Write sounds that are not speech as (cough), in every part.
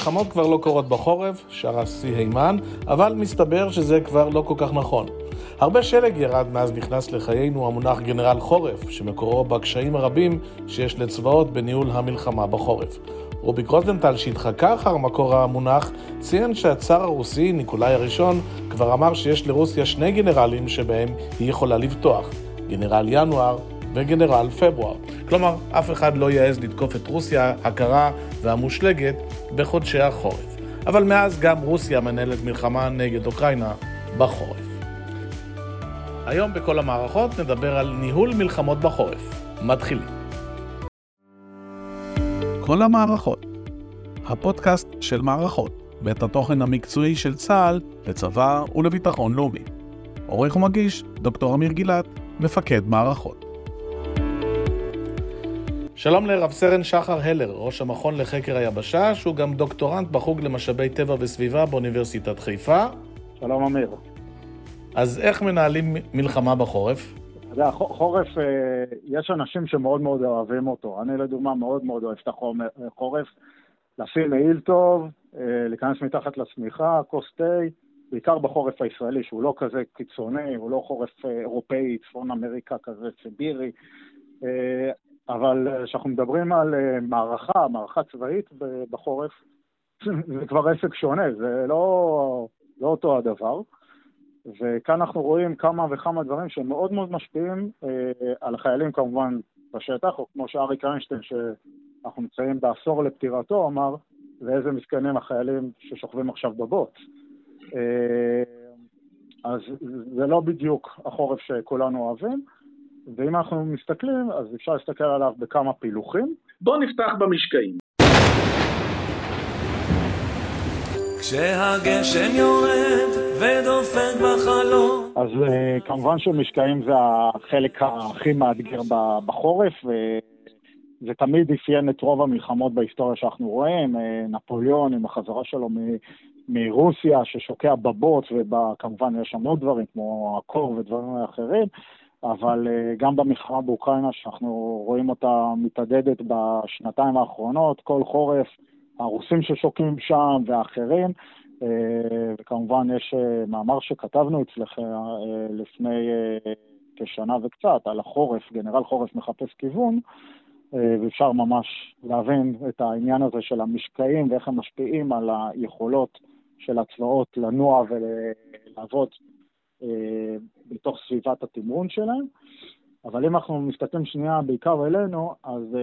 המלחמות כבר לא קורות בחורף, שר השיא הימן, אבל מסתבר שזה כבר לא כל כך נכון. הרבה שלג ירד מאז נכנס לחיינו המונח גנרל חורף, שמקורו בקשיים הרבים שיש לצבאות בניהול המלחמה בחורף. רוביק רוזנטל, שהתחקה אחר מקור המונח, ציין שהצאר הרוסי, ניקולאי הראשון, כבר אמר שיש לרוסיה שני גנרלים שבהם היא יכולה לבטוח, גנרל ינואר וגנרל פברואר. כלומר, אף אחד לא יעז לתקוף את רוסיה הקרה והמושלגת בחודשי החורף. אבל מאז גם רוסיה מנהלת מלחמה נגד אוקראינה בחורף. היום בכל המערכות נדבר על ניהול מלחמות בחורף. מתחילים. כל המערכות, הפודקאסט של מערכות, בית התוכן המקצועי של צה"ל לצבא ולביטחון לאומי. עורך ומגיש, דוקטור אמיר גילת, מפקד מערכות. שלום לרב סרן שחר הלר, ראש המכון לחקר היבשה, שהוא גם דוקטורנט בחוג למשאבי טבע וסביבה באוניברסיטת חיפה. שלום אמיר. אז איך מנהלים מלחמה בחורף? אתה יודע, חורף, אה, יש אנשים שמאוד מאוד אוהבים אותו. אני לדוגמה מאוד מאוד אוהב את החורף. לשים מעיל טוב, אה, להיכנס מתחת לשמיכה, כוס תה, בעיקר בחורף הישראלי, שהוא לא כזה קיצוני, הוא לא חורף אה, אירופאי, צפון אמריקה כזה, סיבירי. אבל כשאנחנו מדברים על מערכה, מערכה צבאית בחורף, (laughs) זה כבר עסק שונה, זה לא, לא אותו הדבר. וכאן אנחנו רואים כמה וכמה דברים שמאוד מאוד משפיעים אה, על החיילים כמובן בשטח, או כמו שאריק איינשטיין, שאנחנו נמצאים בעשור לפטירתו, אמר, ואיזה מסכנים החיילים ששוכבים עכשיו בבוט. אה, אז זה לא בדיוק החורף שכולנו אוהבים, ואם אנחנו מסתכלים, אז אפשר להסתכל עליו בכמה פילוחים. בואו נפתח במשקעים. כשהגשם יורד ודופק בחלום. אז uh, כמובן שמשקעים זה החלק הכי מאתגר בחורף, וזה תמיד אפיין את רוב המלחמות בהיסטוריה שאנחנו רואים. Uh, נפוליאון עם החזרה שלו מ- מרוסיה, ששוקע בבוץ, וכמובן יש שם עוד דברים כמו הקור ודברים אחרים. אבל uh, גם במלחמה באוקראינה, שאנחנו רואים אותה מתעדדת בשנתיים האחרונות, כל חורף הרוסים ששוקעים שם ואחרים, אה, וכמובן יש אה, מאמר שכתבנו אצלך אה, לפני כשנה וקצת על החורף, גנרל חורף מחפש כיוון, ואפשר ממש להבין את העניין הזה של המשקעים ואיך הם משפיעים על היכולות של הצבאות לנוע ולעבוד בתוך סביבת התמרון שלהם. אבל אם אנחנו מסתכלים שנייה בעיקר אלינו, אז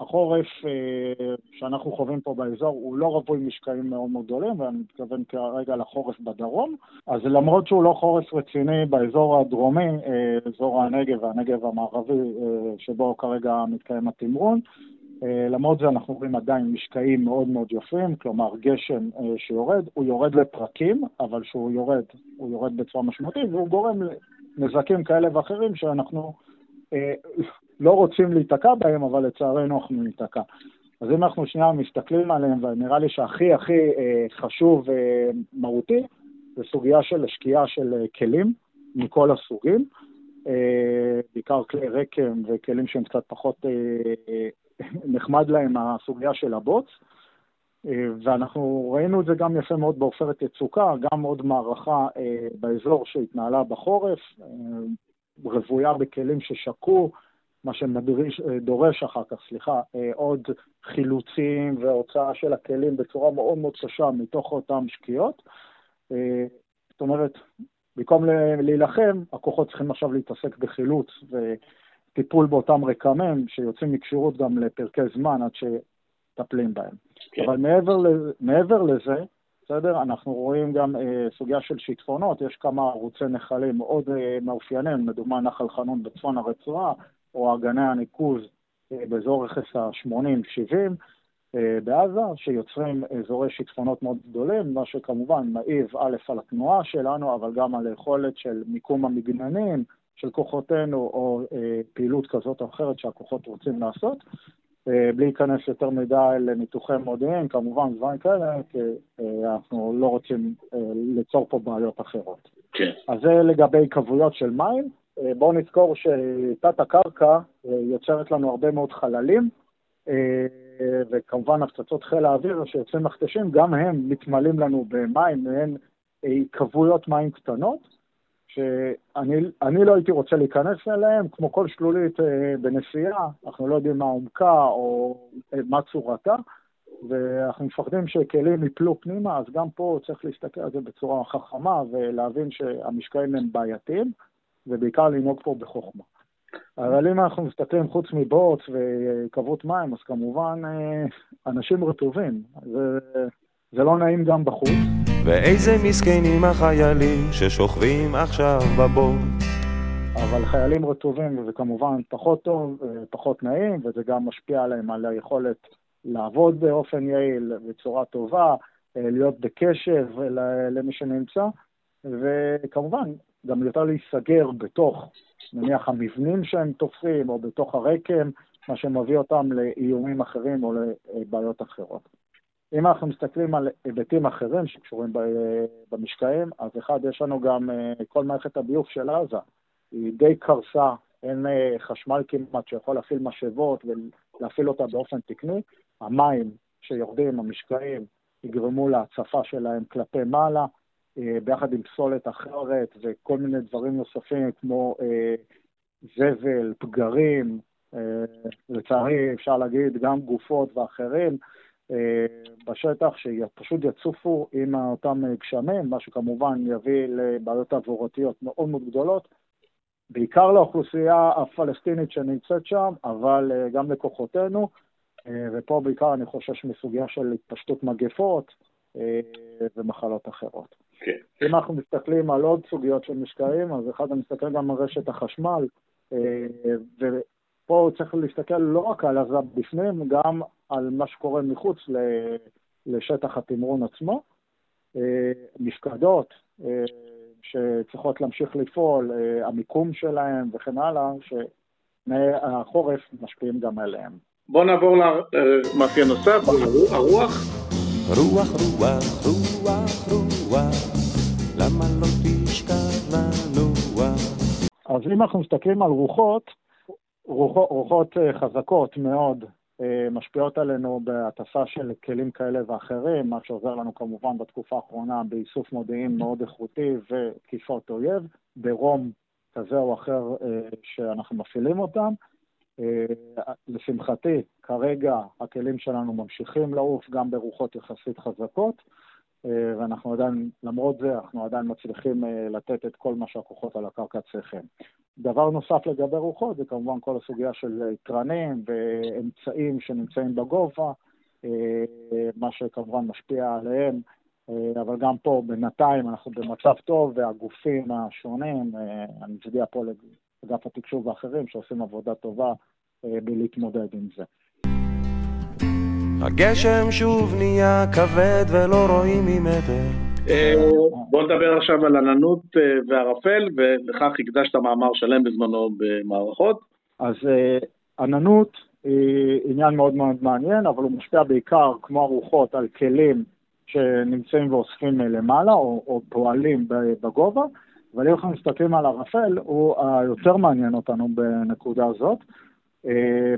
החורף אה, שאנחנו חווים פה באזור הוא לא רווי משקעים מאוד מאוד גדולים, ואני מתכוון כרגע לחורף בדרום. אז למרות שהוא לא חורף רציני באזור הדרומי, אה, אזור הנגב והנגב המערבי, אה, שבו כרגע מתקיים התמרון, למרות זה אנחנו רואים עדיין משקעים מאוד מאוד יפים, כלומר גשם שיורד, הוא יורד לפרקים, אבל כשהוא יורד, הוא יורד בצורה משמעותית, והוא גורם לנזקים כאלה ואחרים שאנחנו לא רוצים להיתקע בהם, אבל לצערנו אנחנו ניתקע. אז אם אנחנו שנייה מסתכלים עליהם, ונראה לי שהכי הכי אה, חשוב ומהותי, אה, זה סוגיה של השקיעה של אה, כלים מכל הסוגים, אה, בעיקר כלי רקם וכלים שהם קצת פחות אה, אה, נחמד להם, הסוגיה של הבוץ. אה, ואנחנו ראינו את זה גם יפה מאוד בעופרת יצוקה, גם עוד מערכה אה, באזור שהתנהלה בחורף, אה, רוויה בכלים ששקעו, מה שדורש אחר כך, סליחה, עוד חילוצים והוצאה של הכלים בצורה מאוד מאוד קשה מתוך אותן שקיעות. זאת אומרת, במקום להילחם, הכוחות צריכים עכשיו להתעסק בחילוץ וטיפול באותם רקמים שיוצאים מכשירות גם לפרקי זמן עד שטפלים בהם. כן. אבל מעבר, מעבר לזה, בסדר? אנחנו רואים גם אה, סוגיה של שיטפונות, יש כמה ערוצי נחלים מאוד אה, מאופיינים, לדוגמה נחל חנון בצפון הרצועה, או אגני הניקוז אה, באזור רכס ה-80-70 אה, בעזה, שיוצרים אזורי שיטפונות מאוד גדולים, מה שכמובן מעיב א' על התנועה שלנו, אבל גם על היכולת של מיקום המגננים של כוחותינו, או אה, פעילות כזאת או אחרת שהכוחות רוצים לעשות. בלי להיכנס יותר מדי לניתוחי מודיעין, כמובן דברים כאלה, כי אנחנו לא רוצים ליצור פה בעיות אחרות. כן. אז זה לגבי כבויות של מים. אה, בואו נזכור שתת הקרקע אה, יוצרת לנו הרבה מאוד חללים, אה, וכמובן הפצצות חיל האוויר שיוצאים מכתשים, גם הם מתמלאים לנו במים, הן כבויות מים קטנות, שאני לא הייתי רוצה להיכנס אליהן, כמו כל שלולית אה, בנסיעה, אנחנו לא יודעים מה עומקה או אה, מה צורתה, ואנחנו מפחדים שכלים יפלו פנימה, אז גם פה צריך להסתכל על זה בצורה חכמה ולהבין שהמשקעים הם בעייתיים, ובעיקר לנהוג פה בחוכמה. אבל אם אנחנו מסתכלים חוץ מבוץ וכבות מים, אז כמובן אה, אנשים רטובים. זה, זה לא נעים גם בחוץ. ואיזה מסכנים החיילים ששוכבים עכשיו בבוט. אבל חיילים רטובים זה כמובן פחות טוב, אה, פחות נעים, וזה גם משפיע עליהם על היכולת לעבוד באופן יעיל, בצורה טובה, אה, להיות בקשב למי שנמצא, וכמובן, גם יותר להיסגר בתוך, נניח, המבנים שהם תופסים, או בתוך הרקם, מה שמביא אותם לאיומים אחרים או לבעיות אחרות. אם אנחנו מסתכלים על היבטים אחרים שקשורים במשקעים, אז אחד, יש לנו גם אה, כל מערכת הביוב של עזה, היא די קרסה, אין אה, חשמל כמעט שיכול להפעיל משאבות ולהפעיל אותה באופן תקני. המים שיורדים, המשקעים, יגרמו להצפה שלהם כלפי מעלה, אה, ביחד עם פסולת אחרת וכל מיני דברים נוספים כמו זבל, פגרים, לצערי אפשר להגיד גם גופות ואחרים, בשטח שפשוט יצופו עם אותם גשמים, מה שכמובן יביא לבעיות תעבורתיות מאוד מאוד גדולות, בעיקר לאוכלוסייה הפלסטינית שנמצאת שם, אבל אה, גם לכוחותינו, אה, ופה בעיקר אני חושש מסוגיה של התפשטות מגפות ומחלות אחרות. Okay. כן. אם אנחנו מסתכלים על עוד סוגיות של משקעים, אז אחד, אני מסתכל גם על רשת החשמל, ופה צריך להסתכל לא רק על עזה בפנים, גם על מה שקורה מחוץ לשטח התמרון עצמו. אה, מפקדות אה, שצריכות להמשיך לפעול, אה, המיקום שלהם וכן הלאה, שתנאי החורף משפיעים גם עליהם. בואו נעבור למאפיין נוסף, הרוח. רוח, רוח, רוח, רוח, למה לא תשכח לנוע? אז אם אנחנו מסתכלים על רוחות, רוחות, רוחות חזקות מאוד אה, משפיעות עלינו בהטסה של כלים כאלה ואחרים, מה שעוזר לנו כמובן בתקופה האחרונה באיסוף מודיעין מאוד איכותי ותקיפות אויב, ברום כזה או אחר אה, שאנחנו מפעילים אותם. אה, לשמחתי, כרגע הכלים שלנו ממשיכים לעוף גם ברוחות יחסית חזקות, ואנחנו עדיין, למרות זה, אנחנו עדיין מצליחים לתת את כל מה שהכוחות על הקרקע צריכים. דבר נוסף לגבי רוחות זה כמובן כל הסוגיה של תרנים ואמצעים שנמצאים בגובה, אה, מה שכמובן משפיע עליהם, אה, אבל גם פה בינתיים אנחנו במצב טוב והגופים השונים, אה, אני מצדיע פה לאגף התקשוב ואחרים שעושים עבודה טובה בלהתמודד עם זה. הגשם שוב נהיה כבד ולא רואים ממטר אה, בוא נדבר עכשיו על עננות אה, וערפל, ולכך הקדשת מאמר שלם בזמנו במערכות. אז אה, עננות היא עניין מאוד מאוד מעניין, אבל הוא משפיע בעיקר, כמו הרוחות, על כלים שנמצאים ואוספים למעלה, או, או פועלים בגובה, אבל אם אנחנו מסתכלים על ערפל, הוא היותר מעניין אותנו בנקודה הזאת.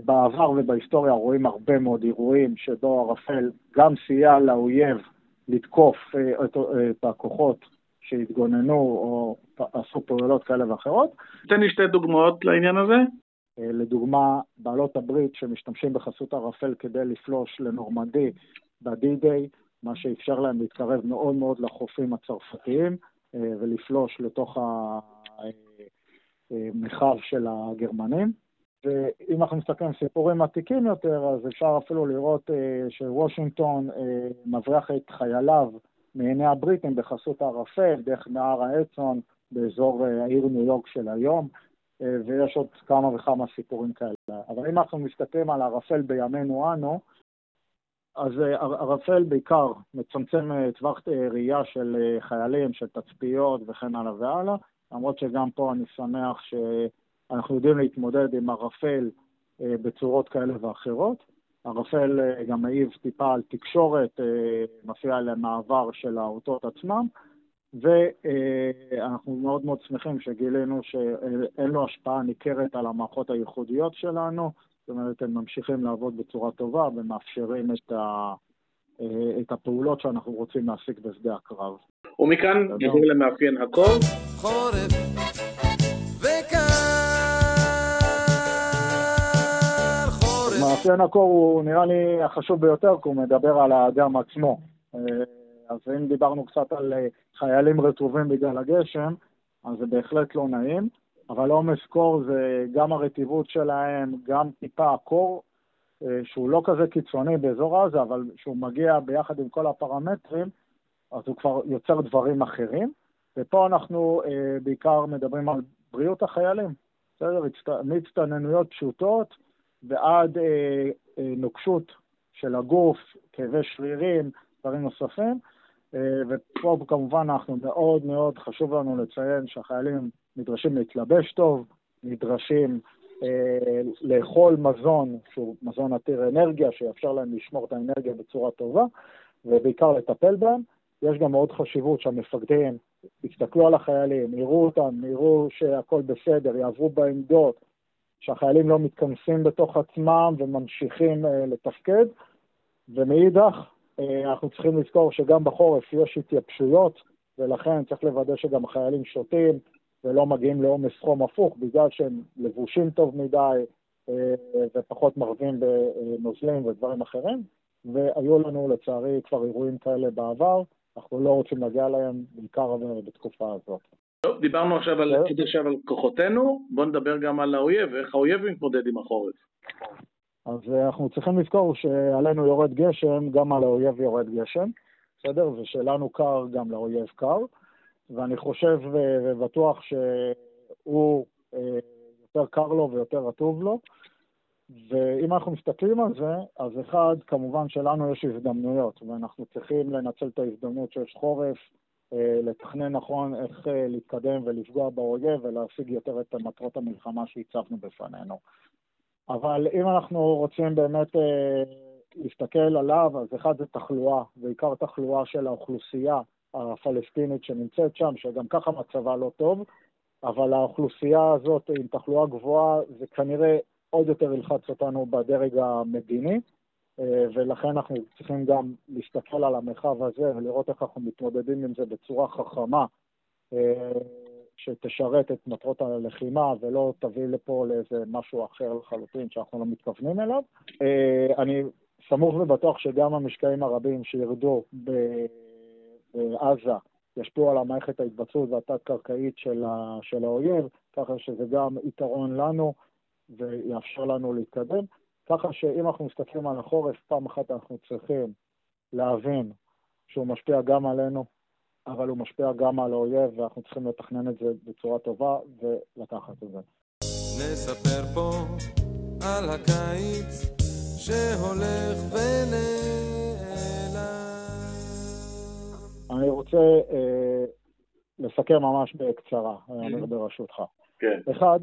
בעבר ובהיסטוריה רואים הרבה מאוד אירועים שבו ערפל גם סייע לאויב לתקוף אה, את, אה, את הכוחות שהתגוננו או עשו פעולות כאלה ואחרות. תן לי שתי דוגמאות לעניין הזה. אה, לדוגמה, בעלות הברית שמשתמשים בחסות ערפל כדי לפלוש לנורמנדי ב-D-Day, מה שאפשר להם להתקרב מאוד מאוד לחופים הצרפתיים ולפלוש לתוך המרחב של הגרמנים. ואם אנחנו מסתכלים על סיפורים עתיקים יותר, אז אפשר אפילו לראות אה, שוושינגטון אה, מבריח את חייליו מעיני הבריטים בחסות הערפל, דרך נהר האצון, באזור אה, העיר ניו יורק של היום, אה, ויש עוד כמה וכמה סיפורים כאלה. אבל אם אנחנו מסתכלים על ערפל בימינו אנו, אז אה, ערפל בעיקר מצמצם אה, טווח אה, ראייה של חיילים, של תצפיות וכן הלאה והלאה, למרות שגם פה אני שמח ש... אנחנו יודעים להתמודד עם ערפל אה, בצורות כאלה ואחרות. ערפל אה, גם מעיב טיפה על תקשורת, אה, מפריע למעבר של האותות עצמם, ואנחנו מאוד מאוד שמחים שגילינו שאין לו השפעה ניכרת על המערכות הייחודיות שלנו, זאת אומרת, הם ממשיכים לעבוד בצורה טובה ומאפשרים את, ה, אה, את הפעולות שאנחנו רוצים להשיג בשדה הקרב. ומכאן גיבור למאפיין הקור. חורף מאפיין הקור הוא נראה לי החשוב ביותר, כי הוא מדבר על האדם עצמו. אה, אז אם דיברנו קצת על אה, חיילים רטובים בגלל הגשם, אז זה בהחלט לא נעים, אבל עומס קור זה גם הרטיבות שלהם, גם טיפה הקור, אה, שהוא לא כזה קיצוני באזור עזה, אבל כשהוא מגיע ביחד עם כל הפרמטרים, אז הוא כבר יוצר דברים אחרים. ופה אנחנו בעיקר מדברים על בריאות החיילים, בסדר? מהצטננויות פשוטות ועד אה, אה, נוקשות של הגוף, כאבי שרירים, דברים נוספים. אה, ופה כמובן אנחנו מאוד מאוד חשוב לנו לציין שהחיילים נדרשים להתלבש טוב, נדרשים אה, לאכול מזון שהוא מזון עתיר אנרגיה, שיאפשר להם לשמור את האנרגיה בצורה טובה, ובעיקר לטפל בהם. יש גם מאוד חשיבות שהמפקדים יסתכלו על החיילים, יראו אותם, יראו שהכל בסדר, יעברו בעמדות, שהחיילים לא מתכנסים בתוך עצמם וממשיכים אה, לתפקד, ומאידך, אה, אנחנו צריכים לזכור שגם בחורף יש התייבשויות, ולכן צריך לוודא שגם החיילים שותים ולא מגיעים לעומס חום הפוך, בגלל שהם לבושים טוב מדי אה, ופחות מרבים בנוזלים ודברים אחרים. והיו לנו לצערי כבר אירועים כאלה בעבר, אנחנו לא רוצים להגיע להם, בעיקר בתקופה הזאת. טוב, דיברנו עכשיו על, עכשיו על כוחותינו, בואו נדבר גם על האויב, איך האויב מתמודד עם החורף. אז אה, אנחנו צריכים לזכור שעלינו יורד גשם, גם על האויב יורד גשם, בסדר? ושלנו קר, גם לאויב קר, ואני חושב ובטוח שהוא, אה, יותר קר לו ויותר רטוב לו. ואם אנחנו מסתכלים על זה, אז אחד, כמובן שלנו יש הזדמנויות, ואנחנו צריכים לנצל את ההזדמנות שיש חורף, אה, לתכנן נכון איך אה, להתקדם ולפגוע באויב ולהשיג יותר את מטרות המלחמה שהצבנו בפנינו. אבל אם אנחנו רוצים באמת אה, להסתכל עליו, אז אחד זה תחלואה, בעיקר תחלואה של האוכלוסייה הפלסטינית שנמצאת שם, שגם ככה מצבה לא טוב, אבל האוכלוסייה הזאת עם תחלואה גבוהה זה כנראה עוד יותר ילחץ אותנו בדרג המדיני. אה, ולכן אנחנו צריכים גם להסתכל על המרחב הזה ולראות איך אנחנו מתמודדים עם זה בצורה חכמה, אה, שתשרת את מטרות הלחימה ולא תביא לפה לאיזה משהו אחר לחלוטין שאנחנו לא מתכוונים אליו. אה, אני סמוך ובטוח שגם המשקעים הרבים שירדו בעזה ישפיעו על המערכת ההתבצעות והתת-קרקעית של, של האויב, ככה שזה גם יתרון לנו ויאפשר לנו להתקדם. ככה שאם אנחנו מסתכלים על החורף, פעם אחת אנחנו צריכים להבין שהוא משפיע גם עלינו, אבל הוא משפיע גם על האויב, ואנחנו צריכים לתכנן את זה בצורה טובה ולקחת את זה. נספר פה על הקיץ שהולך ונעלם. אני רוצה אה, לסכם ממש בקצרה, אני ברשותך. כן. אחד,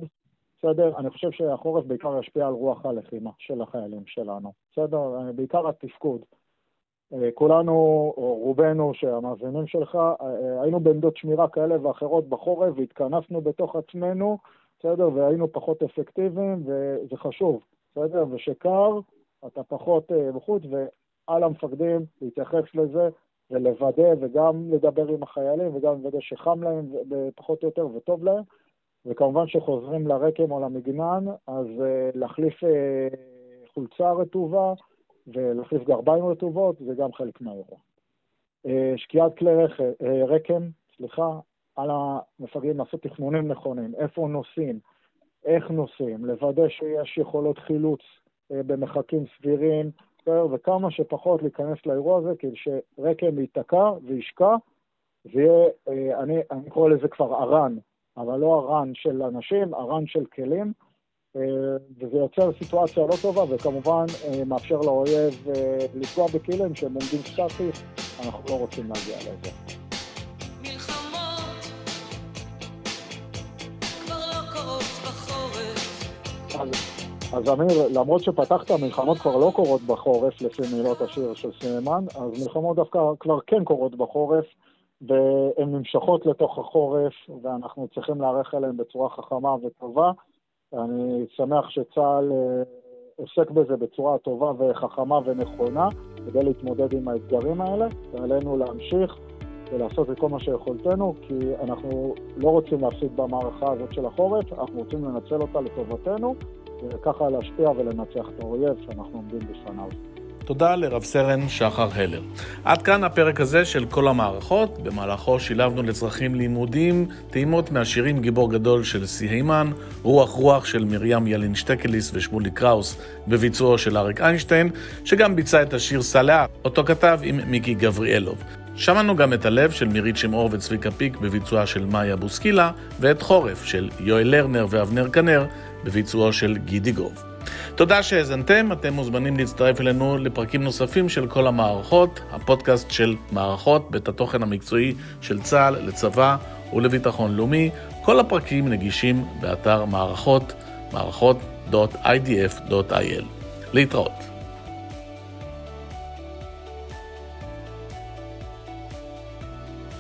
בסדר? אני חושב שהחורף בעיקר ישפיע על רוח הלחימה של החיילים שלנו, בסדר? בעיקר התפקוד. אה, כולנו, או רובנו, שהמאזינים שלך, אה, היינו בעמדות שמירה כאלה ואחרות בחורף והתכנסנו בתוך עצמנו, בסדר? והיינו פחות אפקטיביים, וזה חשוב, בסדר? ושקר, אתה פחות אה, בחוץ, ועל המפקדים להתייחס לזה ולוודא, וגם לדבר עם החיילים, וגם לוודא שחם להם פחות או יותר וטוב להם. וכמובן שחוזרים לרקם או למגנן, אז uh, להחליף uh, חולצה רטובה ולהחליף גרביים רטובות, זה גם חלק מהאירוע. Uh, שקיעת כלי uh, רקם, סליחה, על המפגעים לעשות תכנונים נכונים, איפה נוסעים, איך נוסעים, לוודא שיש יכולות חילוץ uh, במרחקים סבירים, וכמה שפחות להיכנס לאירוע הזה, כדי שרקם ייתקע וישקע, ויהיה, uh, אני, אני קורא לזה כבר ארן, אבל לא הרן של אנשים, הרן של כלים, אה, וזה יוצר סיטואציה לא טובה, וכמובן אה, מאפשר לאויב אה, לפגוע בכלים שהם עומדים סטטי, אנחנו לא רוצים להגיע לזה. לא אז אמיר, למרות שפתחת, מלחמות כבר לא קורות בחורף, לפי מילות השיר של סיימן, אז מלחמות דווקא כבר כן קורות בחורף. והן נמשכות לתוך החורף, ואנחנו צריכים להיערך אליהן בצורה חכמה וטובה. אני שמח שצה"ל אה, עוסק בזה בצורה טובה וחכמה ונכונה כדי להתמודד עם האתגרים האלה, ועלינו להמשיך ולעשות את כל מה שיכולתנו, כי אנחנו לא רוצים להפסיד במערכה הזאת של החורף, אנחנו רוצים לנצל אותה לטובתנו, וככה להשפיע ולנצח את האויב שאנחנו עומדים בפניו. תודה לרב סרן שחר הלר. עד כאן הפרק הזה של כל המערכות, במהלכו שילבנו לצרכים לימודיים טעימות מהשירים גיבור גדול של סי הימן, רוח רוח של מרים ילין שטקליס ושמולי קראוס בביצועו של אריק איינשטיין, שגם ביצע את השיר סלעה, אותו כתב עם מיקי גבריאלוב. שמענו גם את הלב של מירית שמעור וצביקה פיק בביצועה של מאיה בוסקילה, ואת חורף של יואל לרנר ואבנר כנר בביצועו של גידי גוב. תודה שהאזנתם, אתם מוזמנים להצטרף אלינו לפרקים נוספים של כל המערכות, הפודקאסט של מערכות, בית התוכן המקצועי של צה"ל לצבא ולביטחון לאומי. כל הפרקים נגישים באתר מערכות, מערכות.idf.il. להתראות.